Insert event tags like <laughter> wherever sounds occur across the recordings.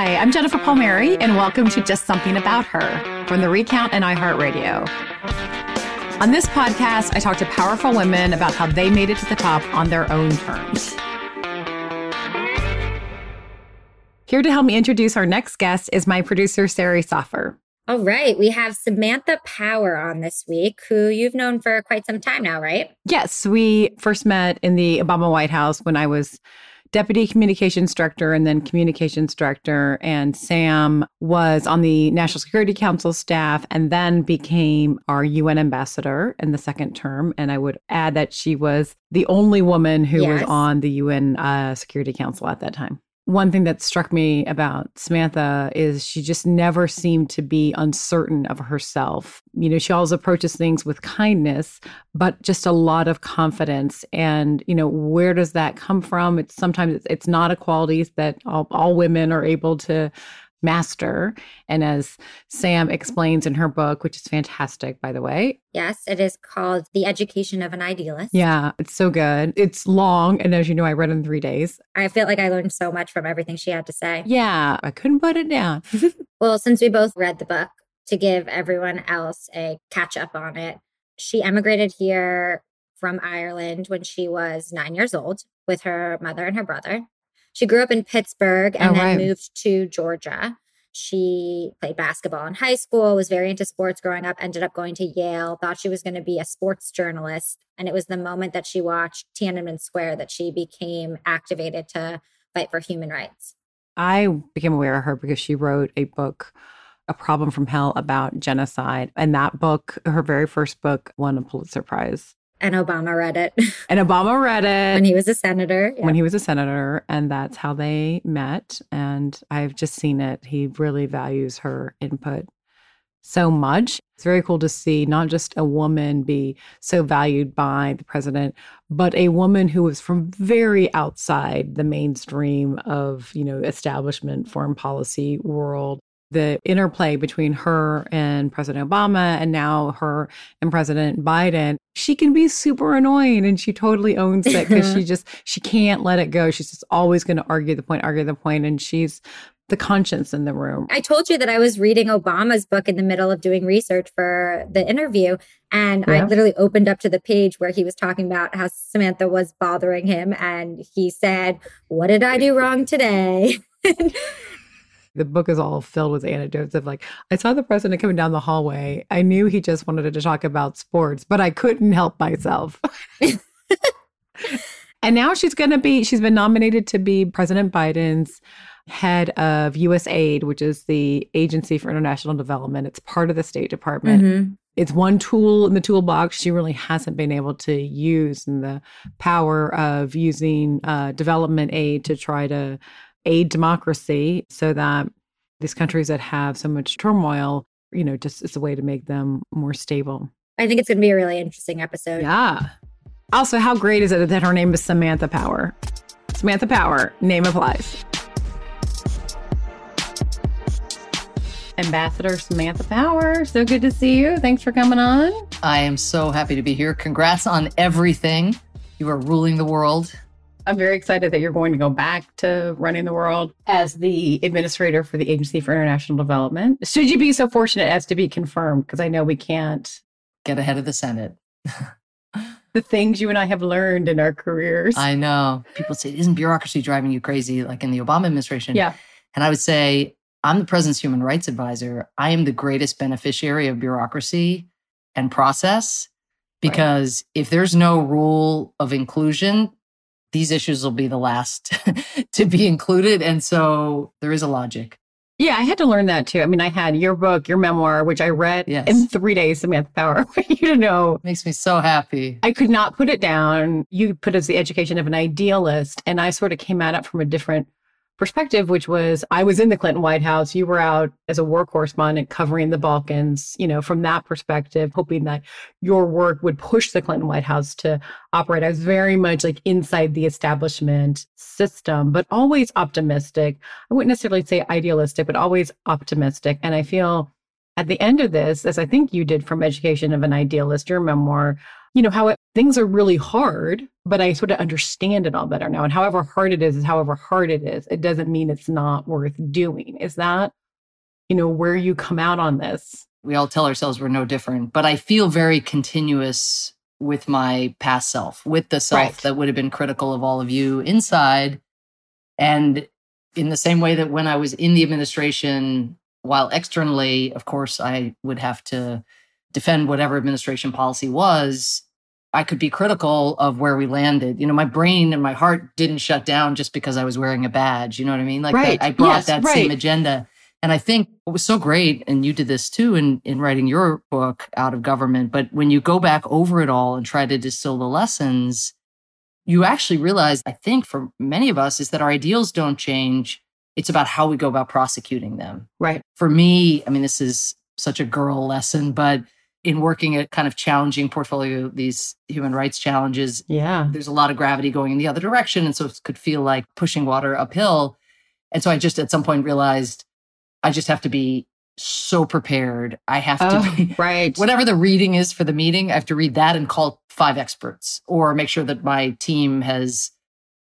Hi, I'm Jennifer Palmieri, and welcome to Just Something About Her from the Recount and iHeartRadio. On this podcast, I talk to powerful women about how they made it to the top on their own terms. Here to help me introduce our next guest is my producer, Sari Soffer. All right. We have Samantha Power on this week, who you've known for quite some time now, right? Yes. We first met in the Obama White House when I was deputy communications director and then communications director. And Sam was on the National Security Council staff and then became our UN ambassador in the second term. And I would add that she was the only woman who yes. was on the UN uh, Security Council at that time one thing that struck me about Samantha is she just never seemed to be uncertain of herself. You know, she always approaches things with kindness, but just a lot of confidence. And, you know, where does that come from? It's sometimes it's, not a quality that all, all women are able to master. And as Sam explains in her book, which is fantastic, by the way. Yes, it is called The Education of an Idealist. Yeah, it's so good. It's long. And as you know, I read in three days. I feel like I learned so much from everything she had to say. Yeah, I couldn't put it down. <laughs> well, since we both read the book, to give everyone else a catch up on it, she emigrated here from Ireland when she was nine years old with her mother and her brother. She grew up in Pittsburgh and oh, then right. moved to Georgia. She played basketball in high school, was very into sports growing up, ended up going to Yale, thought she was going to be a sports journalist. And it was the moment that she watched Tiananmen Square that she became activated to fight for human rights. I became aware of her because she wrote a book, A Problem from Hell, about genocide. And that book, her very first book, won a Pulitzer Prize. And Obama read it. <laughs> And Obama read it. when he was a senator. Yeah. When he was a senator. And that's how they met. And I've just seen it. He really values her input so much. It's very cool to see not just a woman be so valued by the president, but a woman who was from very outside the mainstream of, you know, establishment foreign policy world the interplay between her and President Obama and now her and President Biden, she can be super annoying and she totally owns it because she mm-hmm. just she can't let it go. She's just always going to argue the point, argue the point, and she's the conscience in the room. I told you that I was reading Obama's book in the middle of doing research for the interview. And yeah. I literally opened up to the page where he was talking about how Samantha was bothering him. And he said, What did I do wrong today? <laughs> The book is all filled with anecdotes of like, I saw the president coming down the hallway. I knew he just wanted to talk about sports, but I couldn't help myself. <laughs> and now she's going to be, she's been nominated to be President Biden's head of USAID, which is the Agency for International Development. It's part of the State Department. Mm-hmm. It's one tool in the toolbox she really hasn't been able to use, and the power of using uh, development aid to try to aid democracy so that these countries that have so much turmoil, you know, just it's a way to make them more stable. I think it's going to be a really interesting episode. Yeah. Also, how great is it that her name is Samantha Power? Samantha Power, name applies. Ambassador Samantha Power, so good to see you. Thanks for coming on. I am so happy to be here. Congrats on everything. You are ruling the world. I'm very excited that you're going to go back to running the world as the administrator for the Agency for International Development. Should you be so fortunate as to be confirmed? Because I know we can't get ahead of the Senate. <laughs> the things you and I have learned in our careers. I know. People say, isn't bureaucracy driving you crazy like in the Obama administration? Yeah. And I would say, I'm the president's human rights advisor. I am the greatest beneficiary of bureaucracy and process because right. if there's no rule of inclusion, these issues will be the last <laughs> to be included. And so there is a logic. Yeah, I had to learn that too. I mean, I had your book, your memoir, which I read yes. in three days, Samantha <laughs> Power, for you to know. Makes me so happy. I could not put it down. You put it as the education of an idealist. And I sort of came at it from a different perspective, which was I was in the Clinton White House. You were out as a war correspondent covering the Balkans, you know, from that perspective, hoping that your work would push the Clinton White House to operate. I was very much like inside the establishment system, but always optimistic. I wouldn't necessarily say idealistic, but always optimistic. And I feel at the end of this, as I think you did from Education of an Idealist, your memoir, you know, how it, things are really hard, but I sort of understand it all better now. And however hard it is, is however hard it is. It doesn't mean it's not worth doing. Is that, you know, where you come out on this? We all tell ourselves we're no different, but I feel very continuous with my past self, with the self right. that would have been critical of all of you inside. And in the same way that when I was in the administration, while externally, of course, I would have to defend whatever administration policy was, I could be critical of where we landed. You know, my brain and my heart didn't shut down just because I was wearing a badge. You know what I mean? Like right. I brought yes, that right. same agenda. And I think what was so great, and you did this too in, in writing your book, Out of Government, but when you go back over it all and try to distill the lessons, you actually realize, I think for many of us, is that our ideals don't change. It's about how we go about prosecuting them. Right. For me, I mean, this is such a girl lesson, but in working at kind of challenging portfolio, these human rights challenges, yeah, there's a lot of gravity going in the other direction. And so it could feel like pushing water uphill. And so I just at some point realized I just have to be so prepared. I have to oh, be <laughs> right. Whatever the reading is for the meeting, I have to read that and call five experts or make sure that my team has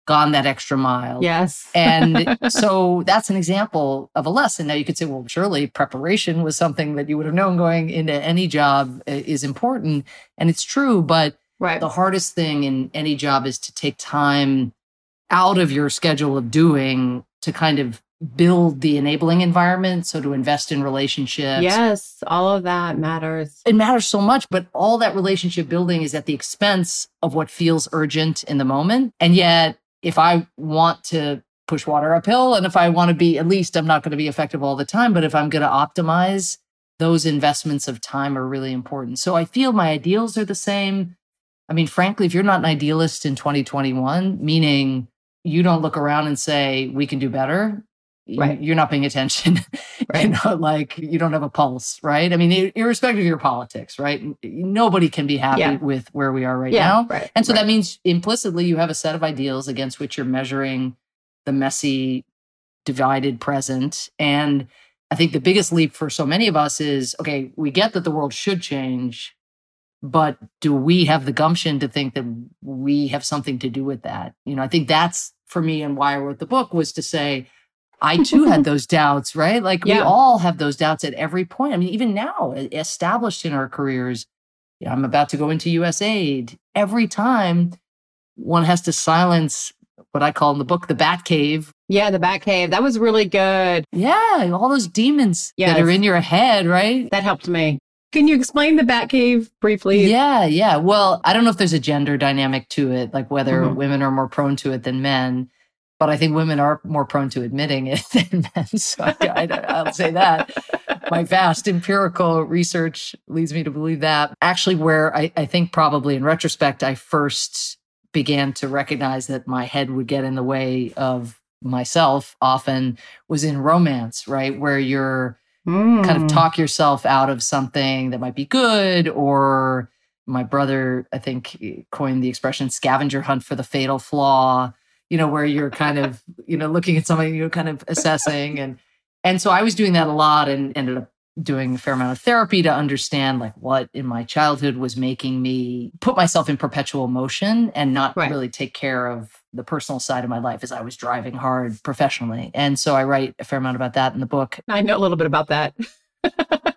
gone that extra mile. Yes. <laughs> and so that's an example of a lesson. Now you could say, well, surely preparation was something that you would have known going into any job uh, is important. And it's true. But right. the hardest thing in any job is to take time out of your schedule of doing to kind of build the enabling environment so to invest in relationships yes all of that matters it matters so much but all that relationship building is at the expense of what feels urgent in the moment and yet if i want to push water uphill and if i want to be at least i'm not going to be effective all the time but if i'm going to optimize those investments of time are really important. So i feel my ideals are the same. I mean frankly if you're not an idealist in 2021 meaning you don't look around and say we can do better right. you're not paying attention. <laughs> right. you know, like you don't have a pulse, right? I mean, irrespective of your politics, right? Nobody can be happy yeah. with where we are right yeah, now. Right. And so right. that means implicitly you have a set of ideals against which you're measuring the messy, divided present. And I think the biggest leap for so many of us is okay, we get that the world should change, but do we have the gumption to think that we have something to do with that? You know, I think that's for me and why I wrote the book was to say, I too had <laughs> those doubts, right? Like yeah. we all have those doubts at every point. I mean, even now, established in our careers, you know, I'm about to go into USAID. Every time one has to silence what I call in the book the Bat Cave. Yeah, the Bat Cave. That was really good. Yeah, all those demons yes. that are in your head, right? That helped me. Can you explain the Bat Cave briefly? Yeah, yeah. Well, I don't know if there's a gender dynamic to it, like whether mm-hmm. women are more prone to it than men but I think women are more prone to admitting it <laughs> than men. So I, will say that. My vast empirical research leads me to believe that. Actually, where I, I think probably in retrospect, I first began to recognize that my head would get in the way of myself often was in romance, right? Where you're mm. kind of hmm. talk yourself out of something that might be good or my brother, I think, coined the expression scavenger hunt for the fatal flaw you know, where you're kind of, you know, looking at something, you're kind of assessing. And and so I was doing that a lot and ended up doing a fair amount of therapy to understand like what in my childhood was making me put myself in perpetual motion and not right. really take care of the personal side of my life as I was driving hard professionally. And so I write a fair amount about that in the book. I know a little bit about that.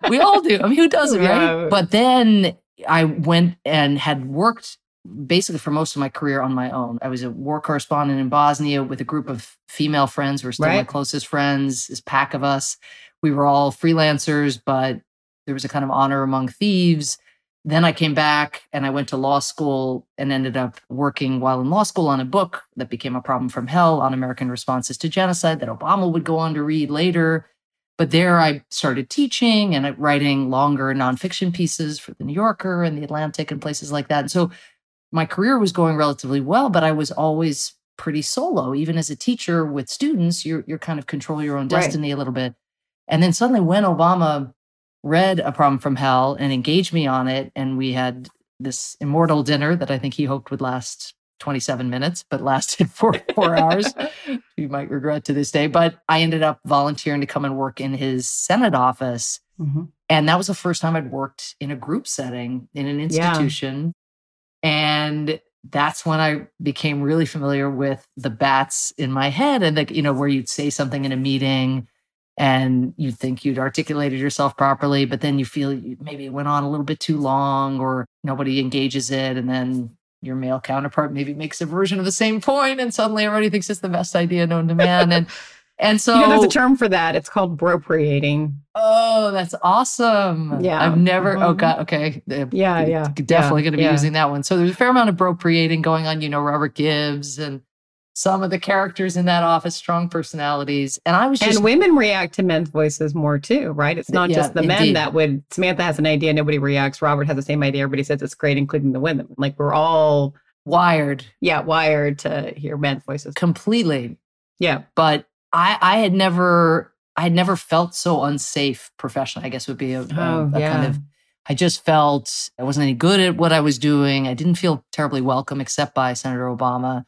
we all do. I mean, who doesn't, yeah. <laughs> right? But then I went and had worked basically for most of my career on my own. I was a war correspondent in Bosnia with a group of female friends who are still right. my closest friends, this pack of us. We were all freelancers, but there was a kind of honor among thieves. Then I came back and I went to law school and ended up working while in law school on a book that became a problem from hell on American responses to genocide that Obama would go on to read later. But there I started teaching and writing longer nonfiction pieces for the New Yorker and the Atlantic and places like that. And so my career was going relatively well, but I was always pretty solo. Even as a teacher with students, you're you're kind of control your own destiny right. a little bit. And then suddenly when Obama read A Problem from Hell and engaged me on it, and we had this immortal dinner that I think he hoped would last 27 minutes, but <laughs> lasted for four hours. <laughs> You might regret to this day. But I ended up volunteering to come and work in his Senate office. Mm-hmm. And that was the first time I'd worked in a group setting in an institution And that's when I became really familiar with the bats in my head and like, you know, where you'd say something in a meeting and you think you'd articulated yourself properly, but then you feel maybe it went on a little bit too long or nobody engages it. And then your male counterpart maybe makes a version of the same point and suddenly everybody thinks it's the best idea known to man. And <laughs> and so you know, there's a term for that. It's called bropriating. Oh, that's awesome. Yeah. I've never, oh Mhm. God, okay. Yeah, yeah, Definitely going to be yeah. using that one. So there's a fair amount of bropriating going on. You know, Robert Gibbs and some of the characters in that office, strong personalities. And I was just, and women react to men's voices more too, right? It's not Yeah, just the men that would. Samantha has an idea, nobody reacts. Robert has the same idea, everybody says it's great, including the women. Like we're all, wired yeah, wired to hear men's voices. completely. Yeah, But I, I had never, I had never felt so unsafe professionally, I guess would be a, Oh, a yeah. kind of I just felt I wasn't any good at what I was doing. I didn't feel terribly welcome, except by Senator Obama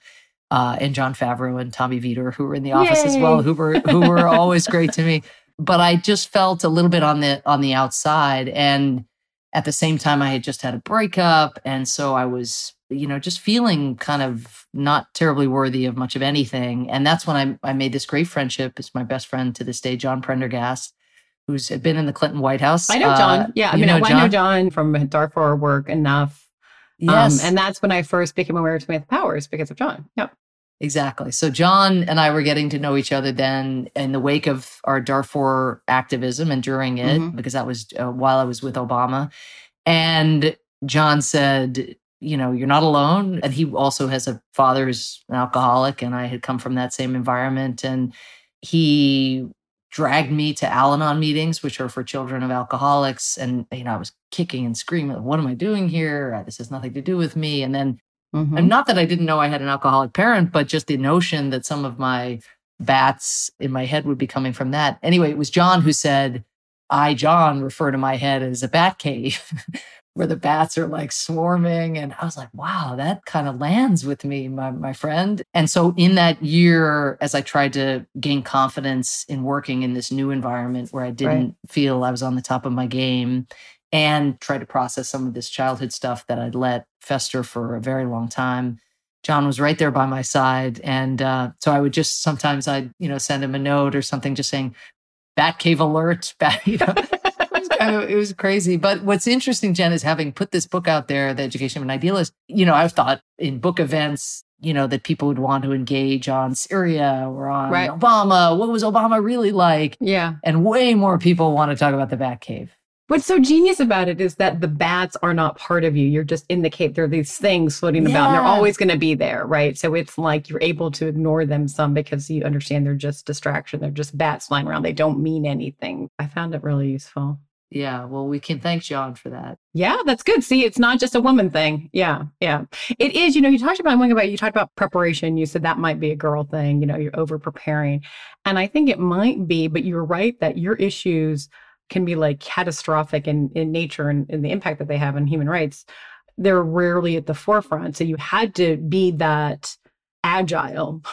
uh, and Jon Favreau and Tommy Vietor, who were in the office as well, who were who were always great to me. But I just felt a little bit on the on the outside, and at the same time, I had just had a breakup, and so I was, you know, just feeling kind of not terribly worthy of much of anything. And that's when I I made this great friendship. It's my best friend to this day, John Prendergast. who's been in the Clinton White House? I know Uh, John. yeah, I mean, know I know John from Darfur work enough. Yes. Um, and that's when I first became aware of Samantha Powers because of John. Yep. Exactly. So John and I were getting to know each other then in the wake of our Darfur activism and during it, Mhm. because that was uh, while I was with Obama. And John said, you know, you're not alone. And he also has a father who's an alcoholic, and I had come from that same environment. And he dragged me to Al Anon meetings, which are for children of alcoholics. And, you know, I was kicking and screaming, what am I doing here? This has nothing to do with me. And then Mhm. and not that I didn't know I had an alcoholic parent, but just the notion that some of my bats in my head would be coming from that. Anyway, it was John who said, I, John, refer to my head as a bat cave <laughs> where the bats are like swarming. And I was like, wow, that kind of lands with me, my, my friend. And so in that year, as I tried to gain confidence in working in this new environment where I didn't feel I was on the top of my game, and tried to process some of this childhood stuff that I'd let fester for a very long time. John was right there by my side. And uh, so I would just sometimes I'd, you know, send him a note or something just saying, Batcave alert. <laughs> Bat, you know, <laughs> kind of, it was crazy. But what's interesting, Jen, is having put this book out there, The Education of an Idealist, you know, I've thought in book events, you know, that people would want to engage on Syria or on Right. Obama. What was Obama really like? Yeah. And way more people want to talk about the Batcave. What's so genius about it is that the bats are not part of you. You're just in the cave. There are these things floating about, and they're always going to be there, right? So it's like you're able to ignore them some because you understand they're just distraction. They're just bats flying around. They don't mean anything. I found it really useful. Yeah, well, we can thank John for that. Yeah, that's good. See, it's not just a woman thing. Yeah, yeah. It is, you know, you talked about about you talked about preparation. You said that might be a girl thing, you know, you're over preparing. And I think it might be, but you're right that your issues can be like catastrophic in, in nature and, and the impact that they have on human rights. They're rarely at the forefront. So you had to be that agile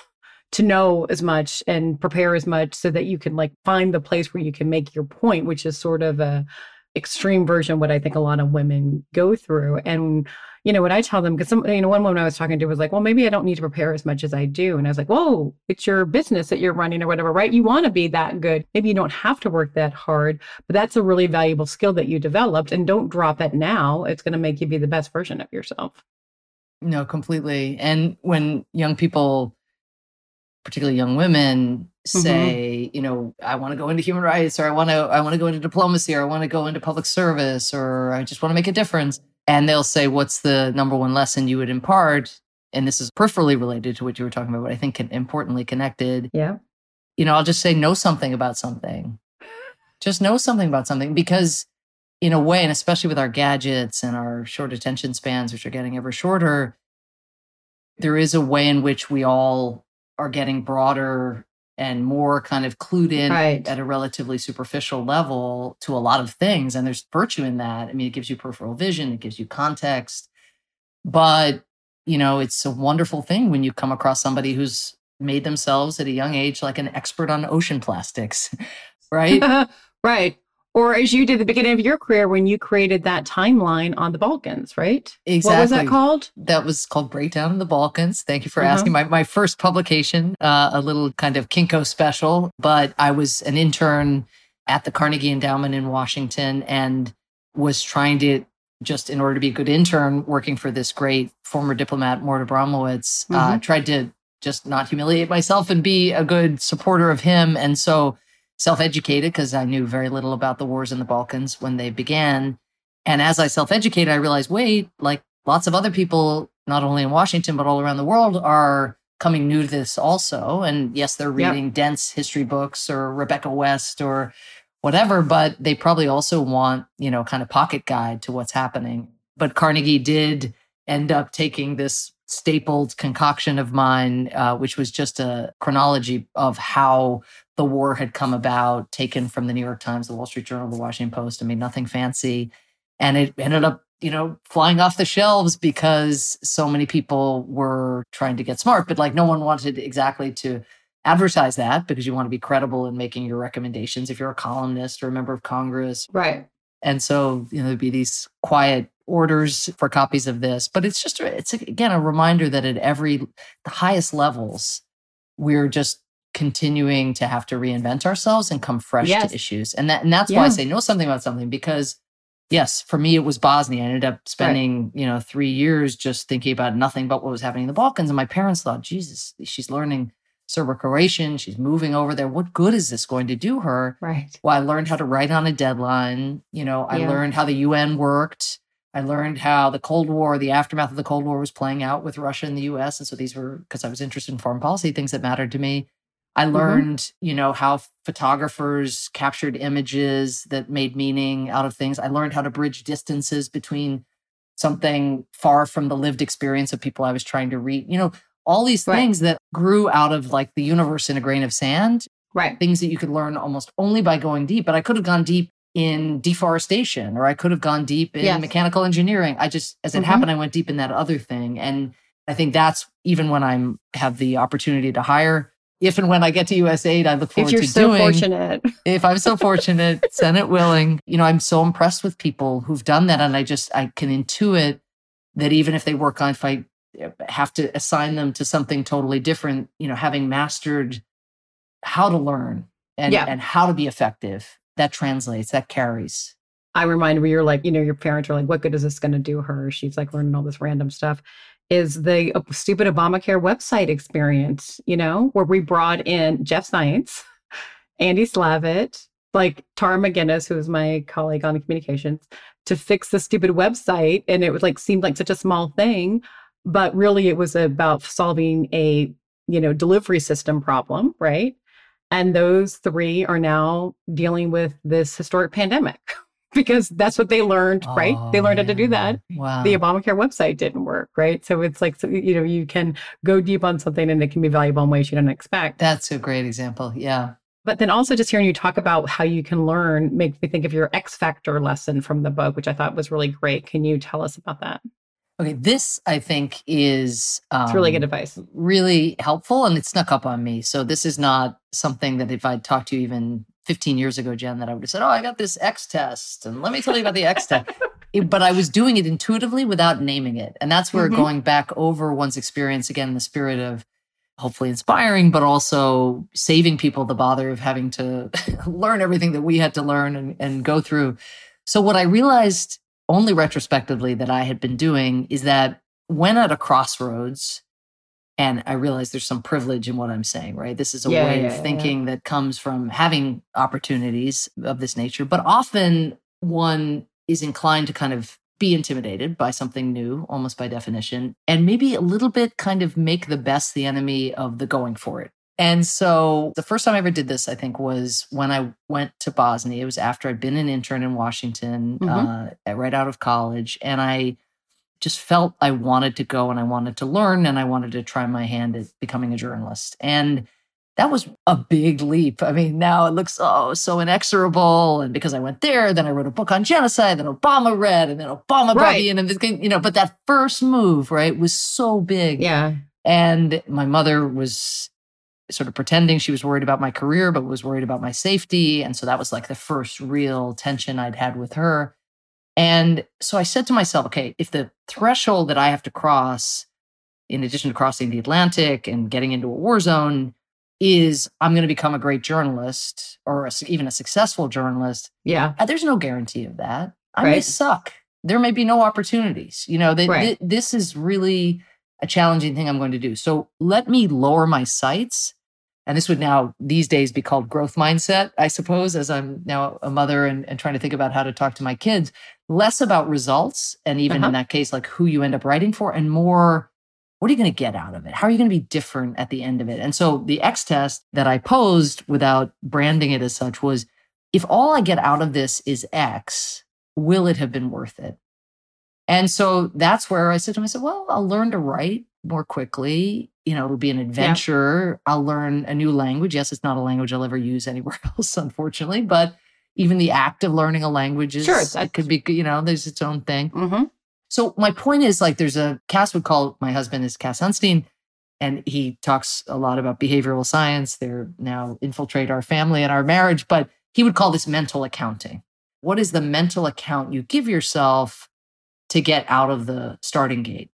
to know as much and prepare as much so that you can like find the place where you can make your point, which is sort of a extreme version what I think a lot of women go through. And, you know, what I tell them, because some, you know, one woman I was talking to was like, well, maybe I don't need to prepare as much as I do. And I was like, whoa, it's your business that you're running or whatever, right? You want to be that good. Maybe you don't have to work that hard, but that's a really valuable skill that you developed. And don't drop it now. It's going to make you be the best version of yourself. No, completely. And when young people, particularly young women, mm-hmm. say, you know, I want to go into human rights or I want to I want to go into diplomacy or I want to go into public service or I just want to make a difference. And they'll say, what's the number one lesson you would impart? And this is peripherally related to what you were talking about, but I think can, importantly connected. Yeah. You know, I'll just say know something about something. Just know something about something because in a way, and especially with our gadgets and our short attention spans, which are getting ever shorter, there is a way in which we all are getting broader and more kind of clued in Right. at a relatively superficial level to a lot of things. And there's virtue in that. I mean, it gives you peripheral vision, it gives you context. But, you know, it's a wonderful thing when you come across somebody who's made themselves at a young age like an expert on ocean plastics, <laughs> right? <laughs> right. Or as you did at the beginning of your career when you created that timeline on the Balkans, right? Exactly. What was that called? That was called Breakdown in the Balkans. Thank you for Uh-huh. asking. My, my first publication, uh, a little kind of Kinko special, but I was an intern at the Carnegie Endowment in Washington and was trying to just in order to be a good intern working for this great former diplomat Mort Abramowitz, uh, Mhm. tried to just not humiliate myself and be a good supporter of him. And so self-educated because I knew very little about the wars in the Balkans when they began. And as I self-educated, I realized, wait, like lots of other people, not only in Washington, but all around the world are coming new to this also. And yes, they're Yep. reading dense history books or Rebecca West or whatever, but they probably also want, you know, kind of pocket guide to what's happening. But Carnegie did end up taking this stapled concoction of mine, uh, which was just a chronology of how the war had come about, taken from the New York Times, the Wall Street Journal, the Washington Post. I mean, nothing fancy. And it ended up, you know, flying off the shelves because so many people were trying to get smart, but like no one wanted exactly to advertise that because you want to be credible in making your recommendations if you're a columnist or a member of Congress. Right. And so, you know, there'd be these quiet orders for copies of this. But it's just, it's again a reminder that at every, the highest levels, we're just continuing to have to reinvent ourselves and come fresh Yes. to issues. And that, and that's why I say know something about something because yes, for me, it was Bosnia. I ended up spending, you know, three years just thinking about nothing but what was happening in the Balkans. And my parents thought, Jesus, she's learning Serbo-Croatian. She's moving over there. What good is this going to do her? Right. Well, I learned how to write on a deadline. You know, I Yeah. learned how the UN worked. I learned how the Cold War, the aftermath of the Cold War was playing out with Russia and the US. And so these were, because I was interested in foreign policy, things that mattered to me. I learned, you know, how photographers captured images that made meaning out of things. I learned how to bridge distances between something far from the lived experience of people I was trying to read. You know, all these Right. things that grew out of like the universe in a grain of sand Right. things that you could learn almost only by going deep. But I could have gone deep in deforestation or I could have gone deep in Yes. mechanical engineering. I just, as it Mhm. happened, I went deep in that other thing. And I think that's even when I'm have the opportunity to hire. If and when I get to USAID, I look forward to doing. If you're so fortunate. <laughs> If I'm so fortunate, Senate willing, you know, I'm so impressed with people who've done that, and I just I can intuit that even if they work on, if I have to assign them to something totally different, you know, having mastered how to learn and Yeah. and how to be effective, that translates, that carries. I remind where you're like, you know, your parents are like, what good is this going to do her? She's like learning all this random stuff. Is the uh, stupid Obamacare website experience, you know, where we brought in Jeff Zients, <laughs> Andy Slavitt, like Tara McGuinness, who was my colleague on communications, to fix the stupid website. And it was like seemed like such a small thing, but really it was about solving a, you know, delivery system problem, right? And those three are now dealing with this historic pandemic <laughs> <laughs> because that's what they learned, right? They Oh, learned how to do that. Wow. The Obamacare website didn't work, right? So it's like, so, you know, you can go deep on something and it can be valuable in ways you don't expect. That's a great example. Yeah. But then also just hearing you talk about how you can learn makes me think of your X Factor lesson from the book, which I thought was really great. Can you tell us about that? Okay. This I think is um, It's really good advice. really helpful and it snuck up on me. So this is not something that if I'd talked to you even 15 years ago, Jen, that I would have said, Oh, I got this X test. And let me tell you about the X test. <laughs> It- but I was doing it intuitively without naming it. And that's where Mhm. going back over one's experience again in the spirit of hopefully inspiring, but also saving people the bother of having to <laughs> learn everything that we had to learn and, and go through. So what I realized only retrospectively that I had been doing is that when at a crossroads, and I realize there's some privilege in what I'm saying, right? This is a Yeah, way yeah, of yeah. thinking that comes from having opportunities of this nature. But often one is inclined to kind of be intimidated by something new, almost by definition, and maybe a little bit kind of make the best the enemy of the going for it. And so the first time I ever did this, I think, was when I went to Bosnia. It was after I'd been an intern in Washington, Mhm. uh, right out of college. And I just felt I wanted to go and I wanted to learn and I wanted to try my hand at becoming a journalist. And that was a big leap. I mean, now it looks oh so inexorable. And because I went there, then I wrote a book on genocide, then Obama read, and then Obama brought Right. me in, and this, you know. But that first move, right, was so big. Yeah. And my mother was sort of pretending she was worried about my career, but was worried about my safety. And so that was like the first real tension I'd had with her. And so I said to myself, okay, if the threshold that I have to cross, in addition to crossing the Atlantic and getting into a war zone, is I'm going to become a great journalist or a, even a successful journalist. Yeah. Uh, there's no guarantee of that. I right. may suck. There may be no opportunities. You know, they, right. th- this is really a challenging thing I'm going to do. So let me lower my sights. And this would now, these days, be called growth mindset, I suppose, as I'm now a mother and, and trying to think about how to talk to my kids. Less about results, and even uh-huh. in that case, like who you end up writing for, and more what are you going to get out of it? How are you going to be different at the end of it? And so the X test that I posed without branding it as such was if all I get out of this is X, will it have been worth it? And so that's where I said to myself, well, I'll learn to write more quickly. You know, it'll be an adventure. Yeah. I'll learn a new language. Yes, it's not a language I'll ever use anywhere <laughs> else, unfortunately, but even the act of learning a language is, sure, it could be, you know, there's its own thing. Mm-hmm. So my point is like there's a Cass would call my husband is Cass Sunstein, and he talks a lot about behavioral science. They're now infiltrate our family and our marriage, but he would call this mental accounting. What is the mental account you give yourself to get out of the starting gate?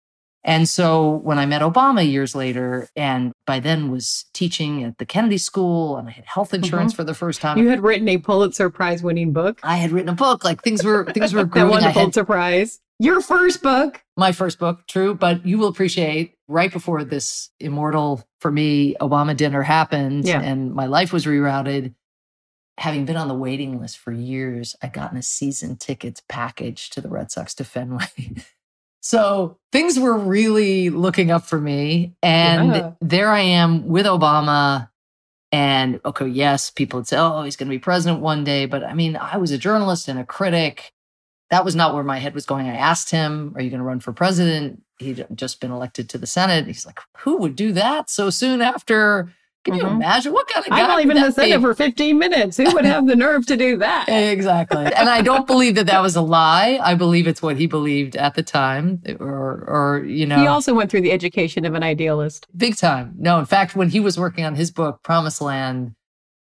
And so when I met Obama years later, and by then was teaching at the Kennedy School, and I had health insurance mm-hmm. for the first time. You had written a Pulitzer Prize winning book. I had written a book. Like things were things were <laughs> growing. that won the Pulitzer Prize. Your first book. My first book, true. But you will appreciate right before this immortal, for me, Obama dinner happened yeah. and my life was rerouted. Having been on the waiting list for years, I gotten a season tickets package to the Red Sox to Fenway. <laughs> so things were really looking up for me. And yeah. there I am with Obama. And okay, yes, people would say, oh, he's going to be president one day. But I mean, I was a journalist and a critic that was not where my head was going. I asked him, Are you going to run for president? He'd just been elected to the Senate. He's like, Who would do that so soon after? Can you mm-hmm. imagine what kind of guy? I'm only been in the Senate for 15 minutes. Who would have the nerve to do that? <laughs> exactly. And I don't believe that that was a lie. I believe it's what he believed at the time, or, or you know. He also went through the education of an idealist. Big time. No, in fact, when he was working on his book, Promised Land,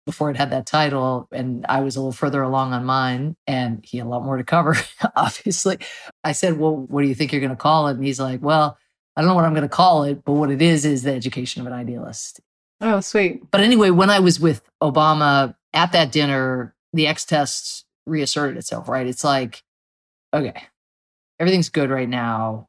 before it had that title and I was a little further along on mine and he had a lot more to cover, <laughs> obviously. I said, Well, what do you think you're going to call it? And he's like, Well, I don't know what I'm going to call it, but what it is is the education of an idealist. Oh, sweet. But anyway, when I was with Obama at that dinner, the X test reasserted itself, right? It's like, okay, everything's good right now.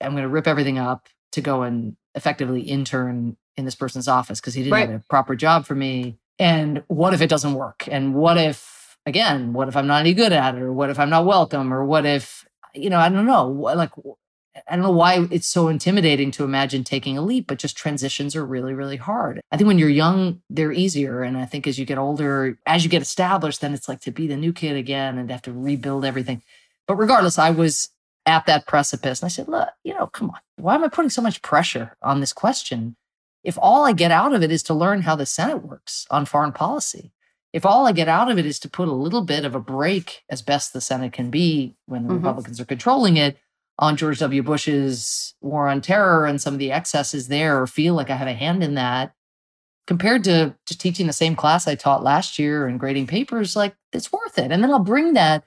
I'm going to rip everything up to go and effectively intern in this person's office because he didn't right. have a proper job for me and what if it doesn't work? And what if, again, what if I'm not any good at it? Or what if I'm not welcome? Or what if, you know, I don't know. Like, I don't know why it's so intimidating to imagine taking a leap, but just transitions are really, really hard. I think when you're young, they're easier. And I think as you get older, as you get established, then it's like to be the new kid again and have to rebuild everything. But regardless, I was at that precipice and I said, look, you know, come on. Why am I putting so much pressure on this question? if all I get out of it is to learn how the Senate works on foreign policy, if all I get out of it is to put a little bit of a break as best the Senate can be when the mm-hmm. Republicans are controlling it on George W. Bush's war on terror and some of the excesses there, or feel like I have a hand in that, compared to just teaching the same class I taught last year and grading papers, like it's worth it. And then I'll bring that,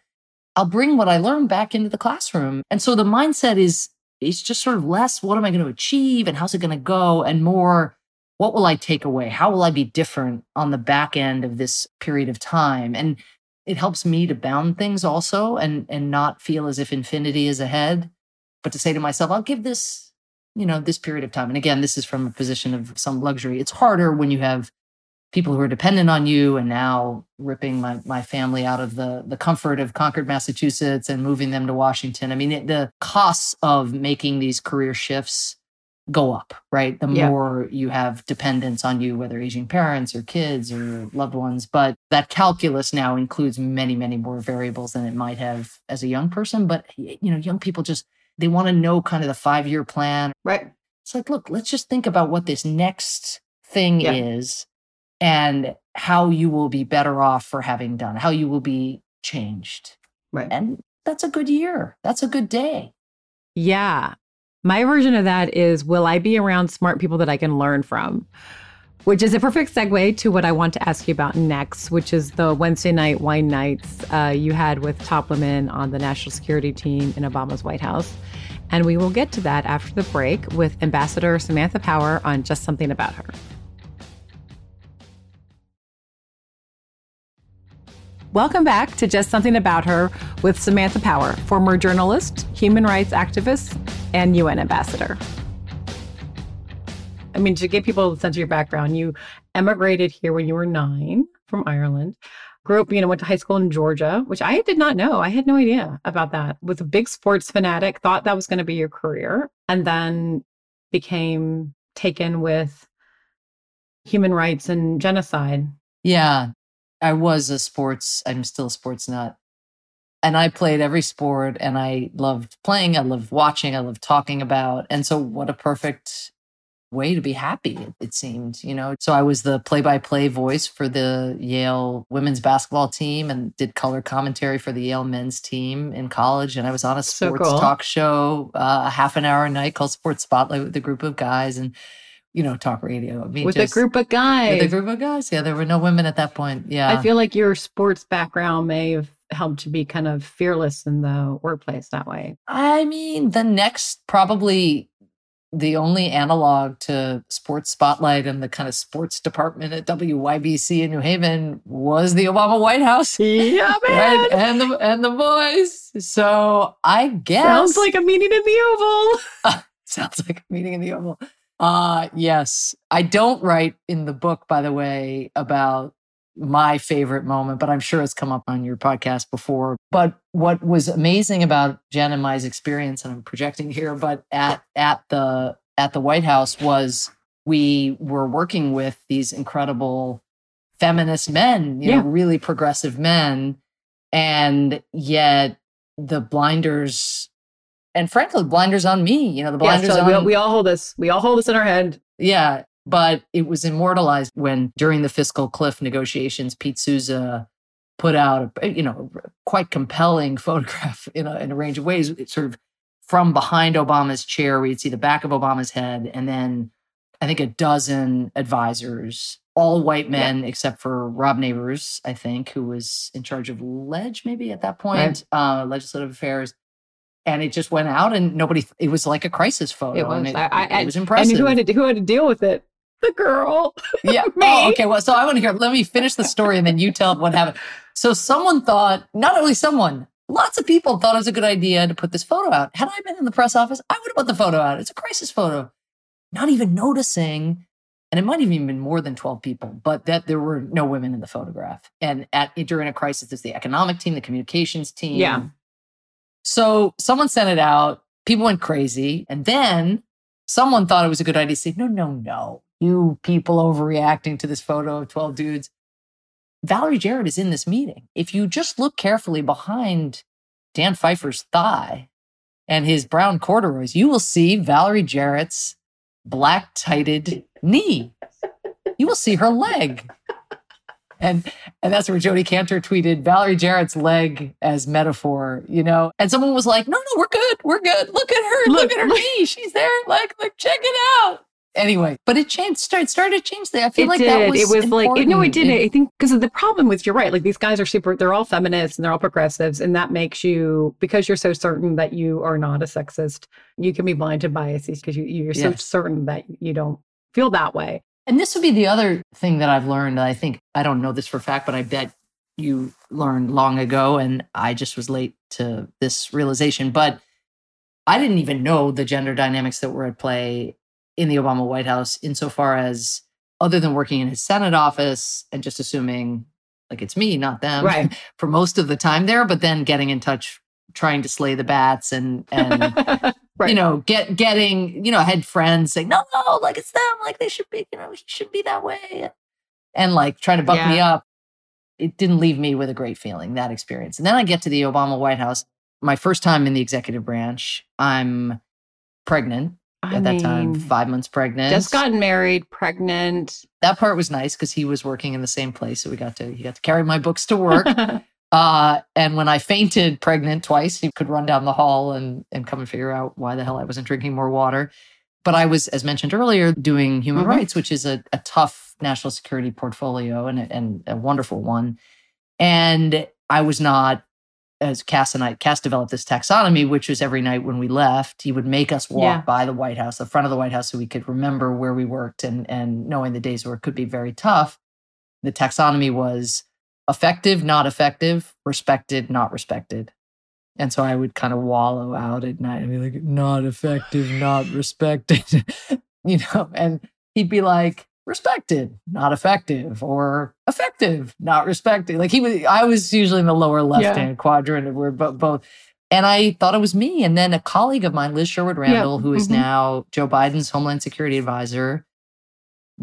I'll bring what I learned back into the classroom. And so the mindset is it's just sort of less what am I going to achieve and how's it going to go and more what will I take away? How will I be different on the back end of this period of time? And it helps me to bound things also and and not feel as if infinity is ahead, but to say to myself, I'll give this, you know, this period of time. And again, this is from a position of some luxury. It's harder when you have people who are dependent on you and now ripping my, my family out of the, the comfort of Concord, Massachusetts and moving them to Washington. I mean, it, the costs of making these career shifts go up, right? The yeah. more you have dependence on you, whether aging parents or kids or loved ones. But that calculus now includes many, many more variables than it might have as a young person. But, you know, young people just, they want to know kind of the five year plan. Right. It's like, look, let's just think about what this next thing yeah. is and how you will be better off for having done, how you will be changed. Right. And that's a good year. That's a good day. Yeah. My version of that is will I be around smart people that I can learn from? which is a perfect segue to what I want to ask you about next, which is the Wednesday night wine nights uh, you had with top women on the national security team in Obama's White House. And we will get to that after the break with Ambassador Samantha Power on Just Something About Her. Welcome back to Just Something About Her with Samantha Power, former journalist, human rights activist, and UN ambassador. I mean, to give people a sense of your background, you emigrated here when you were nine from Ireland, grew up, you know, went to high school in Georgia, which I did not know. I had no idea about that. Was a big sports fanatic, thought that was going to be your career, and then became taken with human rights and genocide. Yeah. I was a sports, I'm still a sports nut. And I played every sport and I loved playing, I loved watching, I loved talking about. And so what a perfect way to be happy, it, seemed, you know. So I was the play by play voice for the Yale women's basketball team and did color commentary for the Yale men's team in college. And I was on a sports so cool. talk show, uh, a half an hour a night called Sports Spotlight with a group of guys. And you know, talk radio. I mean, with just, a group of guys. With a group of guys. Yeah, there were no women at that point. Yeah. I feel like your sports background may have helped to be kind of fearless in the workplace that way. I mean, the next probably the only analog to sports spotlight and the kind of sports department at WYBC in New Haven was the Obama White House. Yeah, <laughs> man. Right? And the and the boys. So I guess sounds like a meeting in the Oval. Uh, <laughs> <laughs> sounds like a meeting in the Oval. Uh yes. I don't write in the book, by the way, about my favorite moment, but I'm sure it's come up on your podcast before. But what was amazing about Jen and my experience, and I'm projecting here, but at at the at the White House was we were working with these incredible feminist men, you yeah. know, really progressive men. And yet the blinders and frankly, blinders on me. You know, the blinders yeah, so on. We, we all hold this. We all hold this in our head. Yeah, but it was immortalized when during the fiscal cliff negotiations, Pete Souza put out a you know quite compelling <laughs> photograph in a, in a range of ways. It's sort of from behind Obama's chair, we'd see the back of Obama's head, and then I think a dozen advisors, all white men yeah. except for Rob Nabors, I think, who was in charge of Ledge maybe at that point, right. uh, legislative affairs and it just went out and nobody it was like a crisis photo it was it, I, I, it was impressive and who had to who had to deal with it the girl yeah <laughs> oh, okay well so i want to hear let me finish the story and then you tell what happened so someone thought not only someone lots of people thought it was a good idea to put this photo out had i been in the press office i would have put the photo out it's a crisis photo not even noticing and it might have even been more than 12 people, but that there were no women in the photograph. And at during a crisis, there's the economic team, the communications team, yeah. So someone sent it out. People went crazy. And then someone thought it was a good idea to say, no, no, no. You people overreacting to this photo of 12 dudes. Valerie Jarrett is in this meeting. If you just look carefully behind Dan Pfeiffer's thigh and his brown corduroys, you will see Valerie Jarrett's black tighted knee. You will see her leg and and that's where Jodi Kantor tweeted Valerie Jarrett's leg as metaphor, you know. And someone was like, "No, no, we're good, we're good. Look at her, look, look at her knee. She's there. Like, like, check it out." Anyway, but it changed. Started started to change. That I feel it like did. that was it was important. like no, it did. It, I think because the problem with you're right. Like these guys are super. They're all feminists and they're all progressives, and that makes you because you're so certain that you are not a sexist. You can be blind to biases because you you're so certain that you don't feel that way. And this would be the other thing that I've learned. I think I don't know this for a fact, but I bet you learned long ago. And I just was late to this realization. But I didn't even know the gender dynamics that were at play in the Obama White House, insofar as other than working in his Senate office and just assuming like it's me, not them, right. <laughs> for most of the time there, but then getting in touch, trying to slay the bats and and <laughs> Right. You know, get getting, you know, I had friends saying, no, no, like it's them, like they should be, you know, he should be that way. And like trying to buck yeah. me up. It didn't leave me with a great feeling, that experience. And then I get to the Obama White House, my first time in the executive branch. I'm pregnant I at mean, that time, five months pregnant. Just gotten married, pregnant. That part was nice because he was working in the same place. So we got to he got to carry my books to work. <laughs> Uh, and when I fainted pregnant twice, he could run down the hall and, and come and figure out why the hell I wasn't drinking more water. But I was, as mentioned earlier, doing human Mhm. rights, which is a, a tough national security portfolio and, a- and a wonderful one. And I was not, as Cass and I, Cass developed this taxonomy, which was every night when we left, he would make us walk Yeah. by the White House, the front of the White House, so we could remember where we worked and, and knowing the days where it could be very tough. The taxonomy was effective, not effective, respected, not respected. And so I would kind of wallow out at night and be like, not effective, not respected, <laughs> you know, and he'd be like, respected, not effective, or effective, not respected. Like he was, I was usually in the lower left hand quadrant of where bo- both. And I thought it was me. And then a colleague of mine, Liz Sherwood Randall, who is mhm. now Joe Biden's Homeland Security Advisor,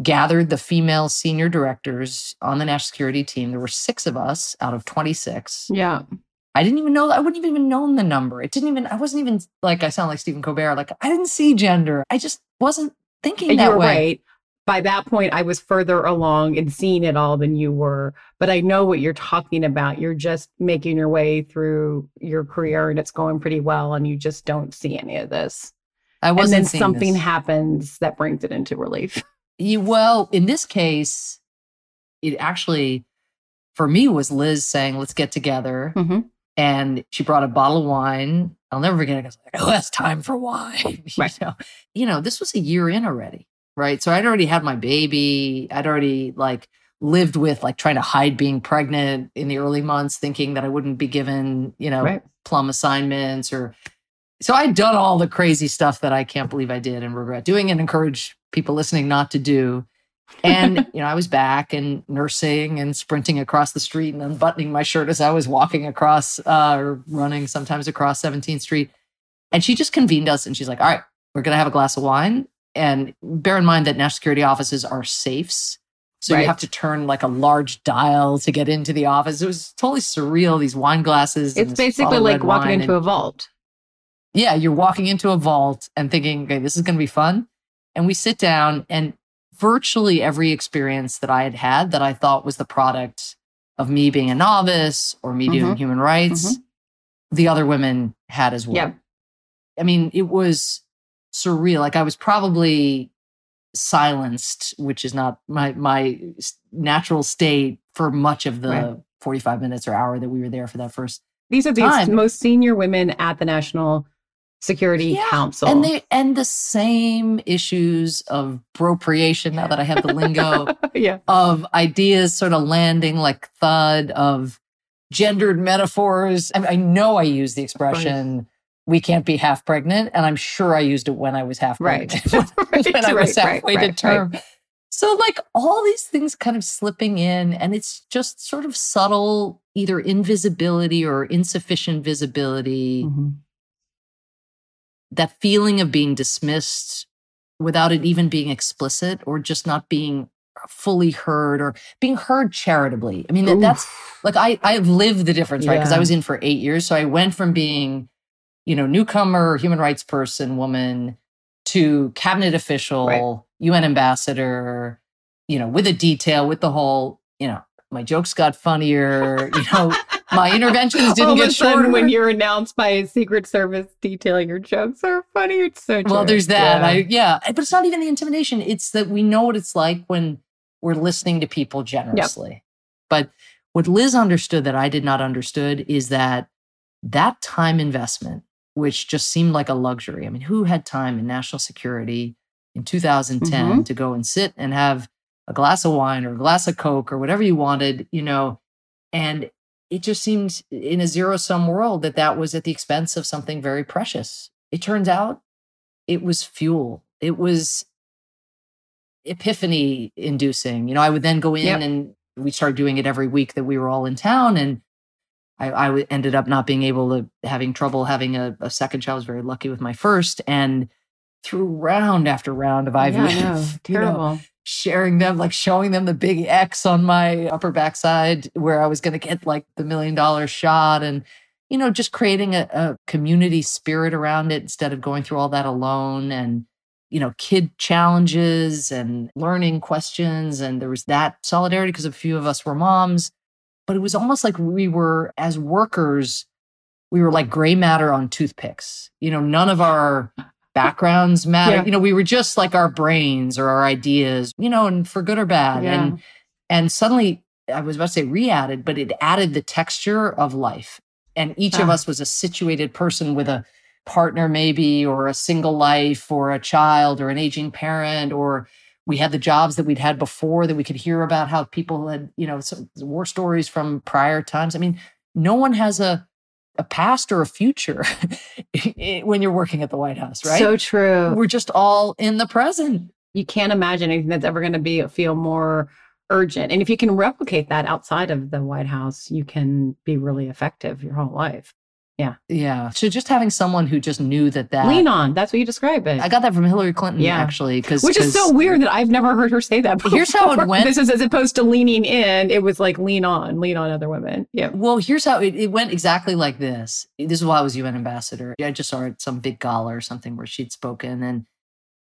gathered the female senior directors on the national security team. There were six of us out of 26. Yeah. I didn't even know, I wouldn't have even known the number. It didn't even, I wasn't even like, I sound like Stephen Colbert. Like, I didn't see gender. I just wasn't thinking that way. right. By that point, I was further along and seeing it all than you were. But I know what you're talking about. You're just making your way through your career and it's going pretty well, and you just don't see any of this. I wasn't And then something this. happens that brings it into relief. <laughs> You- well, in this case, it actually, for me, was Liz saying, let's get together. Mm-hmm. and she brought a bottle of wine. I'll never forget it. I was like, oh, it's time for wine. <laughs> you, Right. know? you know, this was a year in already, right? So I'd already had my baby. I'd already like lived with like trying to hide being pregnant in the early months, thinking that I wouldn't be given, you know, Right. plum assignments or so I'd done all the crazy stuff that I can't believe I did and regret doing and encourage people listening not to do. And <laughs> you know, I was back and nursing and sprinting across the street and unbuttoning my shirt as I was walking across uh, or running sometimes across 17th Street. And she just convened us and she's like, "All right, we're gonna have a glass of wine." And bear in mind that national security offices are safes. So Right. you have to turn like a large dial to get into the office. It was totally surreal. These wine glasses. It's basically like walking into and- a vault. yeah, you're walking into a vault and thinking, okay, this is going to be fun. And we sit down, and virtually every experience that I had had that I thought was the product of me being a novice or me doing Mhm. human rights, the other women had as well. Yep. I mean, it was surreal. Like I was probably silenced, which is not my my natural state for much of the Right. 45 minutes or hour that we were there for that first These are the Time. most senior women at the National Security Yeah, Council. And they and the same issues of appropriation now that I have the lingo <laughs> yeah. of ideas sort of landing like thud of gendered metaphors. I, I know I use the expression we can't be half pregnant, and I'm sure I used it when I was half Right. pregnant. <laughs> <laughs> when I was Right, right, halfway right, to term. So like all these things kind of slipping in and it's just sort of subtle either invisibility or insufficient visibility Mhm. that feeling of being dismissed without it even being explicit or just not being fully heard or being heard charitably. I mean, that, that's like I I've lived the difference, right? Because I was in for eight years. So I went from being, you know, newcomer, human rights person, woman, to cabinet official, UN ambassador, you know, with a detail, with the whole, you know, my jokes got funnier, you know, my interventions <laughs> didn't All get shorter. when you're announced by a Secret Service detail, your jokes are funny. It's so well there's that Yeah. i yeah but it's not even the intimidation it's that we know what it's like when we're listening to people generously but what liz understood that i did not understood is that that time investment which just seemed like a luxury i mean who had time in national security in 2010 Mhm. to go and sit and have a glass of wine or a glass of coke or whatever you wanted you know and it just seemed in a zero sum world that that was at the expense of something very precious it turns out it was fuel. It was epiphany inducing. You know, I would then go in Yep. and we started doing it every week that we were all in town. And I, I ended up not being able to, having trouble having a, a second child. I was very lucky with my first. And through round after round of IVF, Yeah, I <laughs> know. Terrible. sharing them, like showing them the big X on my upper backside where I was going to get like the million dollar shot and, you know, just creating a, a community spirit around it instead of going through all that alone and, you know, kid challenges and learning questions. And there was that solidarity because a few of us were moms, but it was almost like we were, as workers, we were like gray matter on toothpicks. You know, none of our backgrounds matter. <laughs> Yeah. You know, we were just like our brains or our ideas, you know, and for good or bad. Yeah. And and suddenly I was about to say re-added, but it added the texture of life. And each of Ah. us was a situated person with a partner, maybe, or a single life, or a child, or an aging parent, or we had the jobs that we'd had before that we could hear about how people had, you know, some war stories from prior times. I mean, no one has a a past or a future <laughs> when you're working at the White House, right? So true. We're just all in the present. you can't imagine anything that's ever going to be feel more urgent. And if you can replicate that outside of the White House, you can be really effective your whole life. Yeah. Yeah. So just having someone who just knew that that Lean on. That's what you describe it. I got that from Hillary Clinton Yeah. actually because Which is so weird that I've never heard her say that. Here's how it before. went. This is as opposed to leaning in. It was like lean on, lean on other women. Yeah. Well, here's how it, it went exactly like this. This is why I was UN ambassador. I just saw her at some big gala or something where she'd spoken and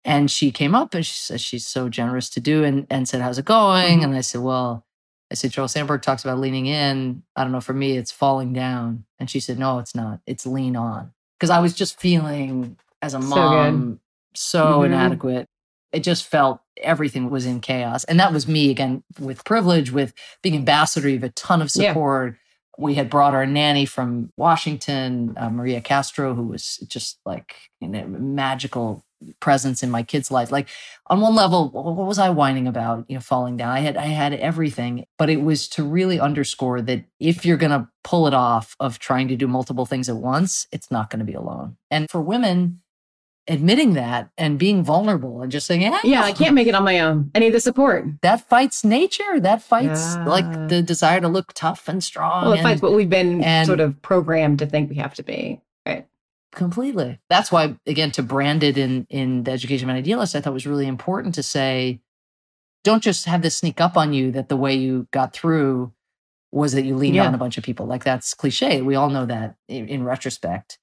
and she came up and she said she's so generous to do and and said, How's it going? Mhm. And I said, Well, I said, Sheryl Sandberg talks about leaning in. I don't know, for me, it's falling down. And she said, No, it's not. It's lean on. Because I was just feeling as a So mom so, Mhm. inadequate. It just felt everything was in chaos. And that was me again with privilege, with being ambassador, you have a ton of Yeah. support. We had brought our nanny from Washington, uh, Maria Castro, who was just like you know, magical presence in my kid's life. Like on one level, what was I whining about? You know, falling down. I had I had everything, but it was to really underscore that if you're going to pull it off of trying to do multiple things at once, it's not going to be alone. And for women, admitting that and being vulnerable and just saying, yeah, Yeah, I can't make it on my own. I need the support. That fights nature. That fights Yeah. like the desire to look tough and strong. Well, it and- fights what we've been and- sort of programmed to think we have to be. Right. Completely. That's why again to brand it in in the education of an idealist i thought was really important to say don't just have this sneak up on you that the way you got through was that you leaned Yeah. on a bunch of people. Like that's cliche. We all know that in, in retrospect.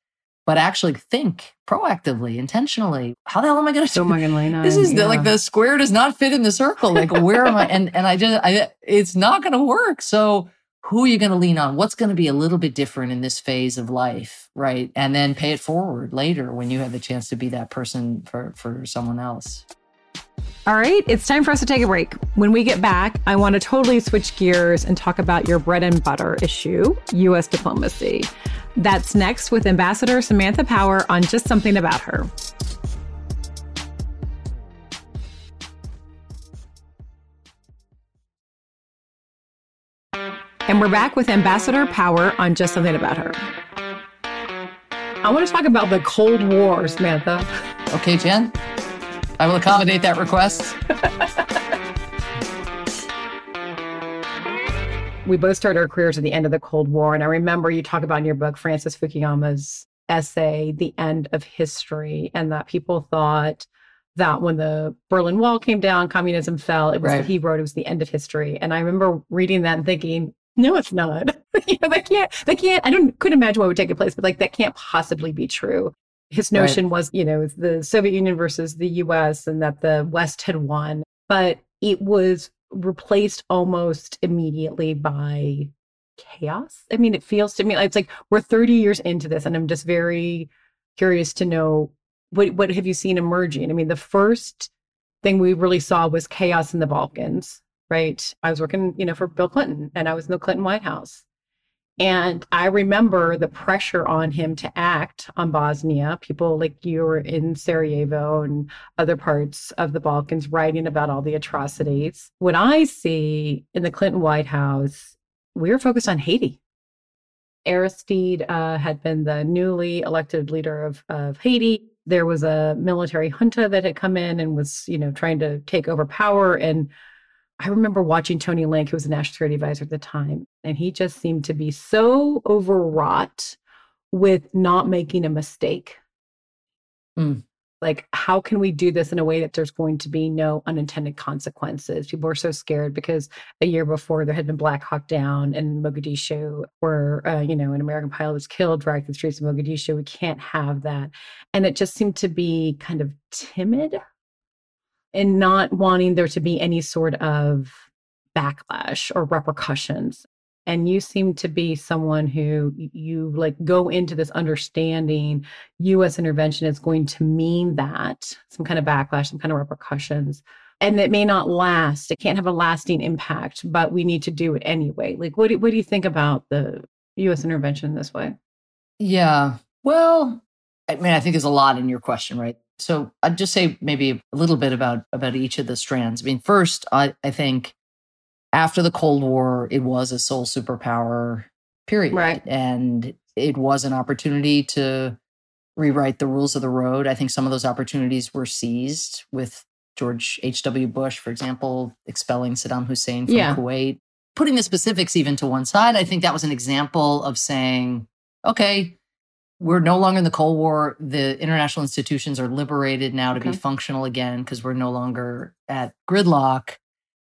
But actually think proactively intentionally. How the hell am i going to So am I going to lean <laughs> on? this is the, like the square does not fit in the circle. Like where am i? And and i just i it's not going to work. So who are you going to lean on what's going to be a little bit different in this phase of life right and then pay it forward later when you have the chance to be that person for for someone else All right, it's time for us to take a break. When we get back, I want to totally switch gears and talk about your bread and butter issue, U.S. diplomacy. That's next with Ambassador Samantha Power on Just Something About Her. And we're back with Ambassador Power on Just Something About Her. I want to talk about the Cold War, Samantha. okay jen i will accommodate that request we both started our careers at the end of the Cold War. And I remember you talk about in your book, Francis Fukuyama's essay, The End of History, and that people thought that when the Berlin Wall came down, communism fell, it was Right. he wrote, it was the end of history. And I remember reading that and thinking, no, it's not. <laughs> you know, they can't, they can't, I don't couldn't imagine what would take place, but like that can't possibly be true. His Right. notion was, you know, the Soviet Union versus the US and that the West had won. But it was replaced almost immediately by chaos. I mean, it feels to me like it's like we're 30 years into this, and I'm just very curious to know what what have you seen emerging? I mean, the first thing we really saw was chaos in the Balkans, right? I was working, you know, for Bill Clinton, and I was in the Clinton White House. And I remember the pressure on him to act on Bosnia. People like you were in Sarajevo and other parts of the Balkans writing about all the atrocities. What I see in the Clinton White House, we were focused on Haiti. Aristide uh, had been the newly elected leader of, of Haiti. There was a military junta that had come in and was, you know, trying to take over power. And I remember watching Tony Lake, who was the national security advisor at the time, and he just seemed to be so overwrought with not making a mistake. Mm. Like, how can we do this in a way that there's going to be no unintended consequences? People were so scared because a year before there had been Black Hawk Down in Mogadishu, where uh, you know an American pilot was killed, dragged through the streets of Mogadishu. We can't have that, and it just seemed to be kind of timid and not wanting there to be any sort of backlash or repercussions. and you seem to be someone who you like go into this understanding US intervention is going to mean that some kind of backlash, some kind of repercussions. And it may not last. It can't have a lasting impact, but we need to do it anyway. Like, what do, what do you think about the U.S. intervention this way? Yeah. Well, I mean, I think there's a lot in your question, right? So I'd just say maybe a little bit about about each of the strands. I mean, first, I, I think after the Cold War, it was a sole superpower period. Right. And it was an opportunity to rewrite the rules of the road. I think some of those opportunities were seized with George H.W. Bush, for example, expelling Saddam Hussein from Yeah. Kuwait. Putting the specifics even to one side, I think that was an example of saying, okay, we're no longer in the Cold War. The international institutions are liberated now to be functional again because we're no longer at gridlock.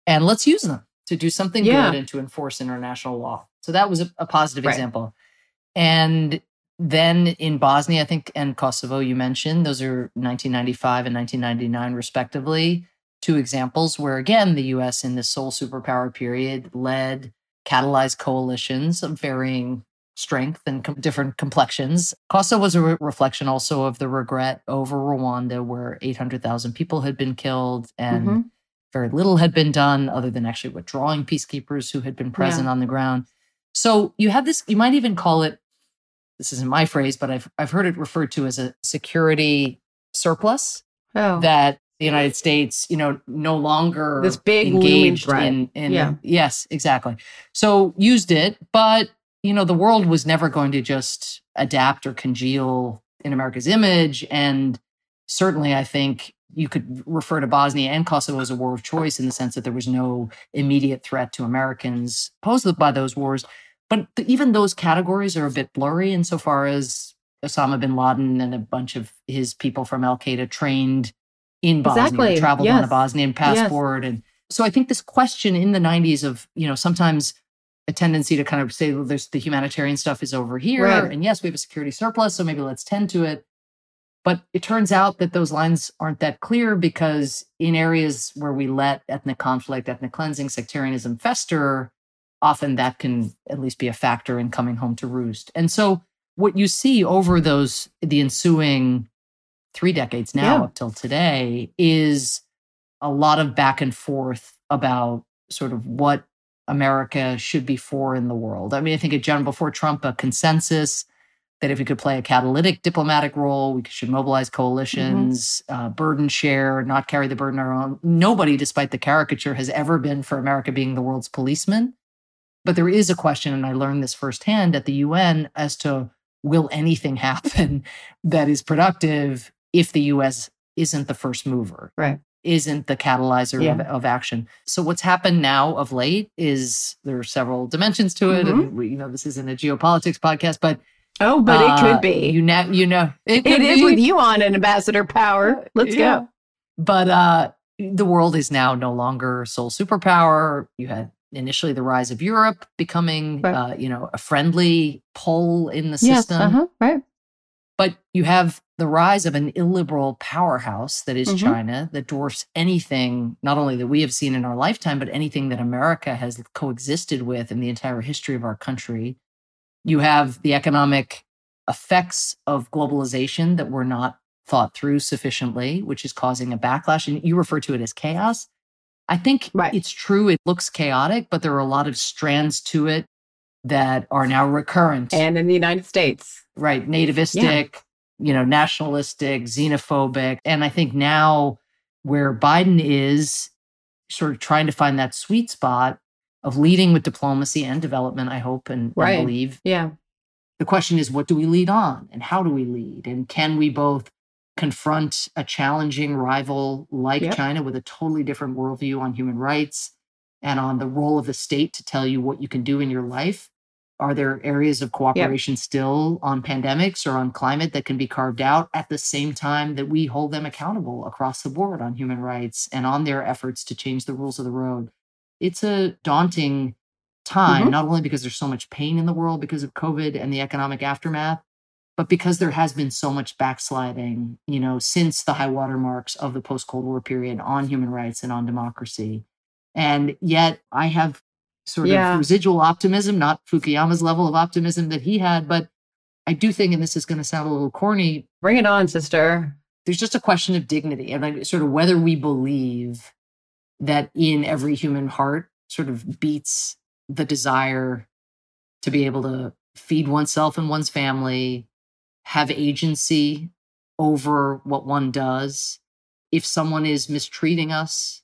And let's use them to do something Yeah. good and to enforce international law. So that was a, a positive Right. example. And then in Bosnia, I think, and Kosovo, you mentioned, those are 1995 and 1999, respectively. Two examples where, again, the US in this sole superpower period led, catalyzed coalitions of varying strength and com- different complexions. Kosovo was a re- reflection also of the regret over Rwanda, where 800,000 people had been killed and Mhm. very little had been done other than actually withdrawing peacekeepers who had been present on the ground. So you have this, you might even call it, this isn't my phrase, but I've, I've heard it referred to as a security surplus Oh, that the United States, you know, no longer This big engaged in, in Yeah. yes, exactly. So used it, but you know, the world was never going to just adapt or congeal in America's image. And certainly I think you could refer to Bosnia and Kosovo as a war of choice in the sense that there was no immediate threat to Americans posed by those wars. But even those categories are a bit blurry insofar as Osama bin Laden and a bunch of his people from Al Qaeda trained in Bosnia, Exactly. traveled on a Bosnian passport. And so I think this question in the 90s of, you know, sometimes a tendency to kind of say, well, there's the humanitarian stuff is over here. Right. And yes, we have a security surplus, so maybe let's tend to it. But it turns out that those lines aren't that clear because in areas where we let ethnic conflict, ethnic cleansing, sectarianism fester, often that can at least be a factor in coming home to roost. And so what you see over those the ensuing three decades now Yeah. up till today is a lot of back and forth about sort of what America should be for in the world. I mean, I think in general before Trump a consensus that if we could play a catalytic diplomatic role, we should mobilize coalitions, uh, burden share, not carry the burden our own. Nobody, despite the caricature, has ever been for America being the world's policeman. But there is a question, and I learned this firsthand at the UN as to will anything <laughs> happen that is productive if the US isn't the first mover? Right. Isn't the catalyzer of, Yeah. of action. So what's happened now of late is there are several dimensions to it. Mm-hmm. And we, you know, this isn't a geopolitics podcast, but oh, but it uh, could be. You know, you know, it, it is with you on an ambassador power. Let's Yeah. go. But uh, the world is now no longer sole superpower. You had initially the rise of Europe becoming, Right. uh, you know, a friendly pole in the Yes. system. Uh-huh. Right. But you have the rise of an illiberal powerhouse that is Mhm. China that dwarfs anything, not only that we have seen in our lifetime, but anything that America has coexisted with in the entire history of our country. You have the economic effects of globalization that were not thought through sufficiently, which is causing a backlash. And you refer to it as chaos. I think Right. it's true, it looks chaotic, but there are a lot of strands to it that are now recurrent And in the United States. right nativistic you know nationalistic xenophobic and i think now where biden is sort of trying to find that sweet spot of leading with diplomacy and development i hope and, and believe Yeah. the question is what do we lead on and how do we lead and can we both confront a challenging rival like Yep. china with a totally different worldview on human rights and on the role of the state to tell you what you can do in your life are there areas of cooperation still on pandemics or on climate that can be carved out at the same time that we hold them accountable across the board on human rights and on their efforts to change the rules of the road? It's a daunting time Mhm. not only because there's so much pain in the world because of covid and the economic aftermath but because there has been so much backsliding you know since the high water marks of the post cold war period on human rights and on democracy. And yet i have sort Yeah. of residual optimism, not Fukuyama's level of optimism that he had. But I do think, and this is going to sound a little corny, Bring it on, sister. there's just a question of dignity and like sort of whether we believe that in every human heart sort of beats the desire to be able to feed oneself and one's family, have agency over what one does. If someone is mistreating us,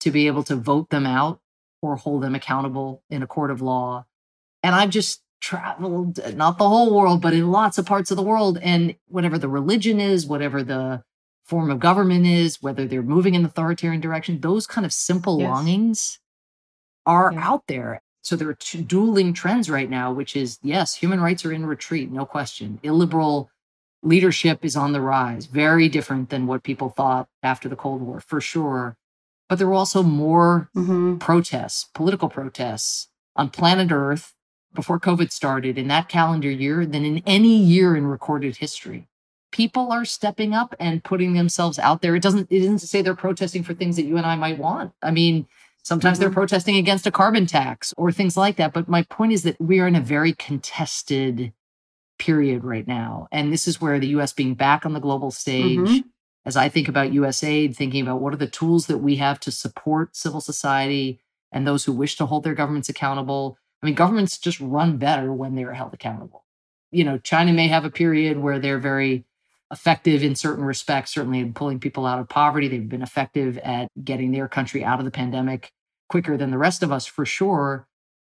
to be able to vote them out or hold them accountable in a court of law. And I've just traveled, not the whole world, but in lots of parts of the world. And whatever the religion is, whatever the form of government is, whether they're moving in authoritarian direction, those kind of simple Yes. longings are Yeah. out there. So there are two dueling trends right now, which is yes, human rights are in retreat, no question. Illiberal leadership is on the rise, very different than what people thought after the Cold War, for sure. But there were also more Mm-hmm. protests, political protests on planet Earth before COVID started in that calendar year than in any year in recorded history. People are stepping up and putting themselves out there. It doesn't it isn't to say they're protesting for things that you and I might want. I mean, sometimes they're Mhm. protesting against a carbon tax or things like that, but my point is that we are in a very contested period right now. And this is where the US being back on the global stage Mhm. As I think about USAID, thinking about what are the tools that we have to support civil society and those who wish to hold their governments accountable. I mean, governments just run better when they're held accountable. You know, China may have a period where they're very effective in certain respects, certainly in pulling people out of poverty. They've been effective at getting their country out of the pandemic quicker than the rest of us, for sure.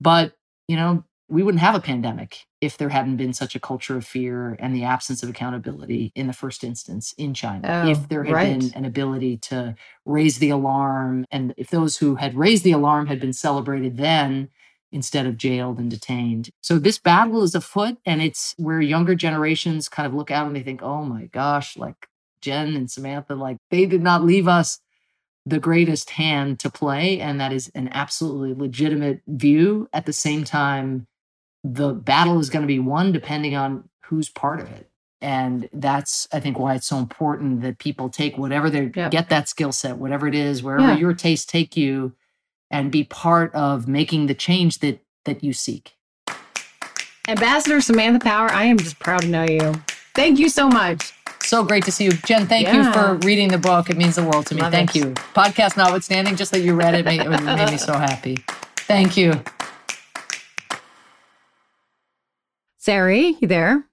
But, you know, we wouldn't have a pandemic if there hadn't been such a culture of fear and the absence of accountability in the first instance in China. Oh, if there had right. been an ability to raise the alarm, and if those who had raised the alarm had been celebrated then instead of jailed and detained. So this battle is afoot, and it's where younger generations kind of look out and they think, oh my gosh, like Jen and Samantha, like they did not leave us the greatest hand to play. And that is an absolutely legitimate view. At the same time, the battle is going to be won depending on who's part of it. And that's, I think, why it's so important that people take whatever they get that skill set, whatever it is, wherever Yeah. your tastes take you, and be part of making the change that that you seek. Ambassador Samantha Power, I am just proud to know you. Thank you so much. So great to see you, Jen. Thank you for reading the book. It means the world to me. Love thank it. you. Podcast notwithstanding, just that you read it made, it made me so happy. Thank you. Sari, you there?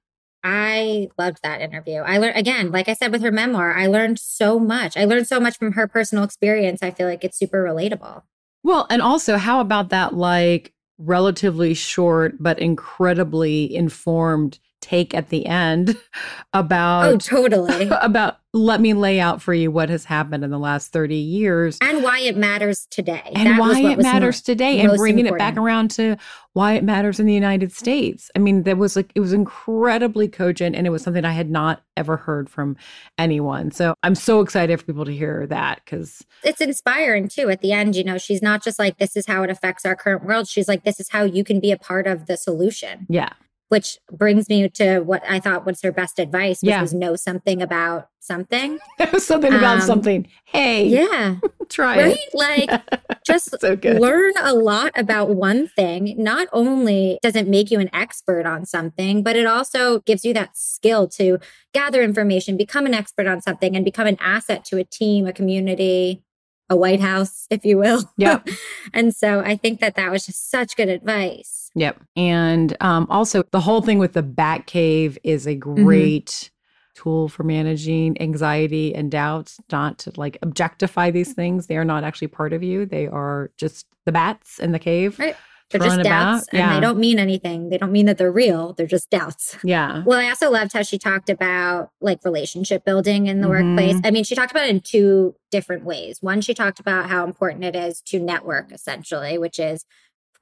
I loved that interview. I learned again, like I said with her memoir, I learned so much. I learned so much from her personal experience. I feel like it's super relatable. Well, and also, how about that, like, relatively short but incredibly informed take at the end <laughs> about oh, totally. <laughs> about let me lay out for you what has happened in the last 30 years and why it matters today. and That why it matters today and bringing it back around to why it matters in the United States. I mean, that was like it was incredibly cogent and it was something I had not ever heard from anyone. So I'm so excited for people to hear that because It's inspiring too. At the end, you know, she's not just like, this is how it affects our current world. She's like, this is how you can be a part of the solution, yeah, which brings me to what I thought was her best advice, which Yeah. was know something about something. <laughs> something about Um, something. Hey, Yeah. <laughs> try Right? it. Like, <laughs> just so learn a lot about one thing. Not only does it make you an expert on something, but it also gives you that skill to gather information, become an expert on something, and become an asset to a team, a community, a White House, if you will. Yep. <laughs> and so I think that that was just such good advice. Yep. And um, also, the whole thing with the Bat Cave is a Mm-hmm. great tool for managing anxiety and doubts, not to like objectify these things. They are not actually part of you, they are just the bats in the cave. Right. They're just doubts about. and Yeah. they don't mean anything. They don't mean that they're real. They're just doubts. Yeah. Well, I also loved how she talked about like relationship building in the Mhm. workplace. I mean, she talked about it in two different ways. One, she talked about how important it is to network, essentially, which is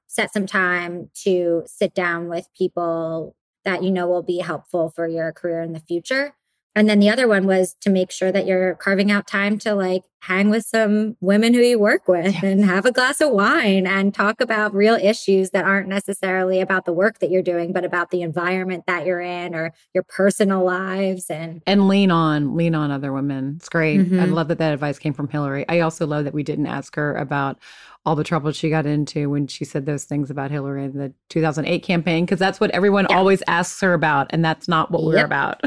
set some time to sit down with people that you know will be helpful for your career in the future. And then the other one was to make sure that you're carving out time to like hang with some women who you work with yes. and have a glass of wine and talk about real issues that aren't necessarily about the work that you're doing, but about the environment that you're in or your personal lives and and lean on, lean on other women. It's great. Mm-hmm. I love that that advice came from Hillary. I also love that we didn't ask her about all the trouble she got into when she said those things about Hillary in the 2008 campaign because that's what everyone yeah. always asks her about and that's not what we're about.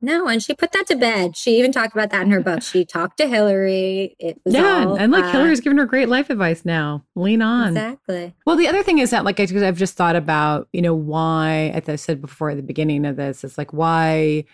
No, and she put that to bed. She even talked about that in her book. She talked to Hillary. It was yeah, all, and like uh, Hillary's giving her great life advice now. Lean on. Exactly. Well, the other thing is that like I, I've just thought about you know why as I said before at the beginning of this, it's like why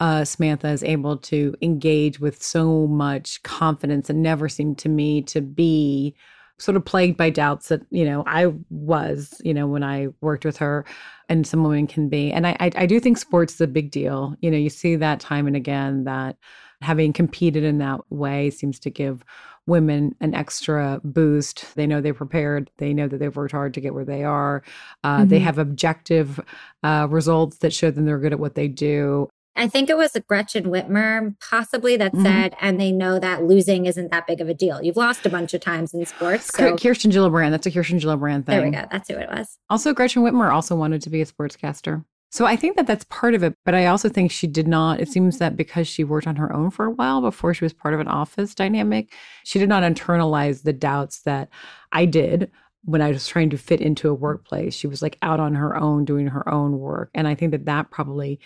uh, Samantha is able to engage with so much confidence and never seemed to me to be sort of plagued by doubts that you know I was you know when I worked with her and some women can be. And I, I I, do think sports is a big deal. You know you see that time and again that having competed in that way seems to give women an extra boost. They know they're prepared. They know that they've worked hard to get where they are. Uh, mm-hmm. they have objective uh, results that show them they're good at what they do I think it was Gretchen Whitmer, possibly, that mm-hmm. said, and they know that losing isn't that big of a deal. You've lost a bunch of times in sports. So. Kirsten Gillibrand. That's a Kirsten Gillibrand thing. There we go. That's who it was. Also, Gretchen Whitmer also wanted to be a sportscaster. So I think that that's part of it. But I also think she did not, it seems that because she worked on her own for a while before she was part of an office dynamic, she did not internalize the doubts that I did when I was trying to fit into a workplace. She was like out on her own doing her own work. And I think that that probably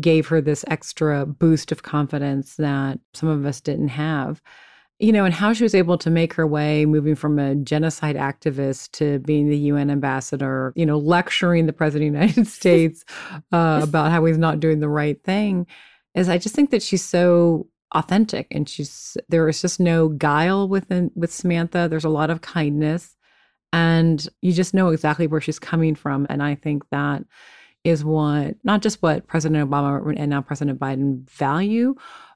gave her this extra boost of confidence that some of us didn't have. You know, and how she was able to make her way moving from a genocide activist to being the UN ambassador, you know, lecturing the president of the <laughs> United States uh, about how he's not doing the right thing is I just think that she's so authentic and she's there is just no guile within with Samantha. There's a lot of kindness and you just know exactly where she's coming from. And I think that is what not just what President Obama and now President Biden value,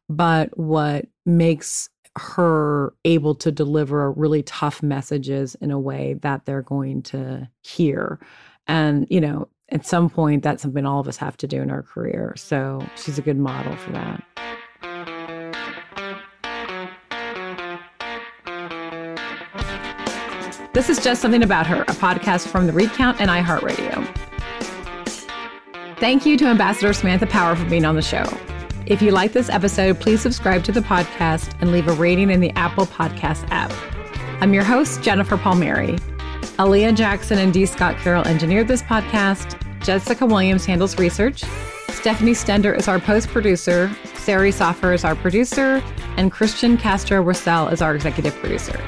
but what makes her able to deliver really tough messages in a way that they're going to hear. And, you know, at some point, that's something all of us have to do in our career. So she's a good model for that. This is Just Something About Her, a podcast from The Recount and iHeartRadio. Thank you to Ambassador Samantha Power for being on the show. If you like this episode, please subscribe to the podcast and leave a rating in the Apple Podcast app. I'm your host, Jennifer Palmieri. Aaliyah Jackson and D. Scott Carroll engineered this podcast. Jessica Williams handles research. Stephanie Stender is our post producer. Sari Soffer is our producer. And Christian Castro Russell is our executive producer.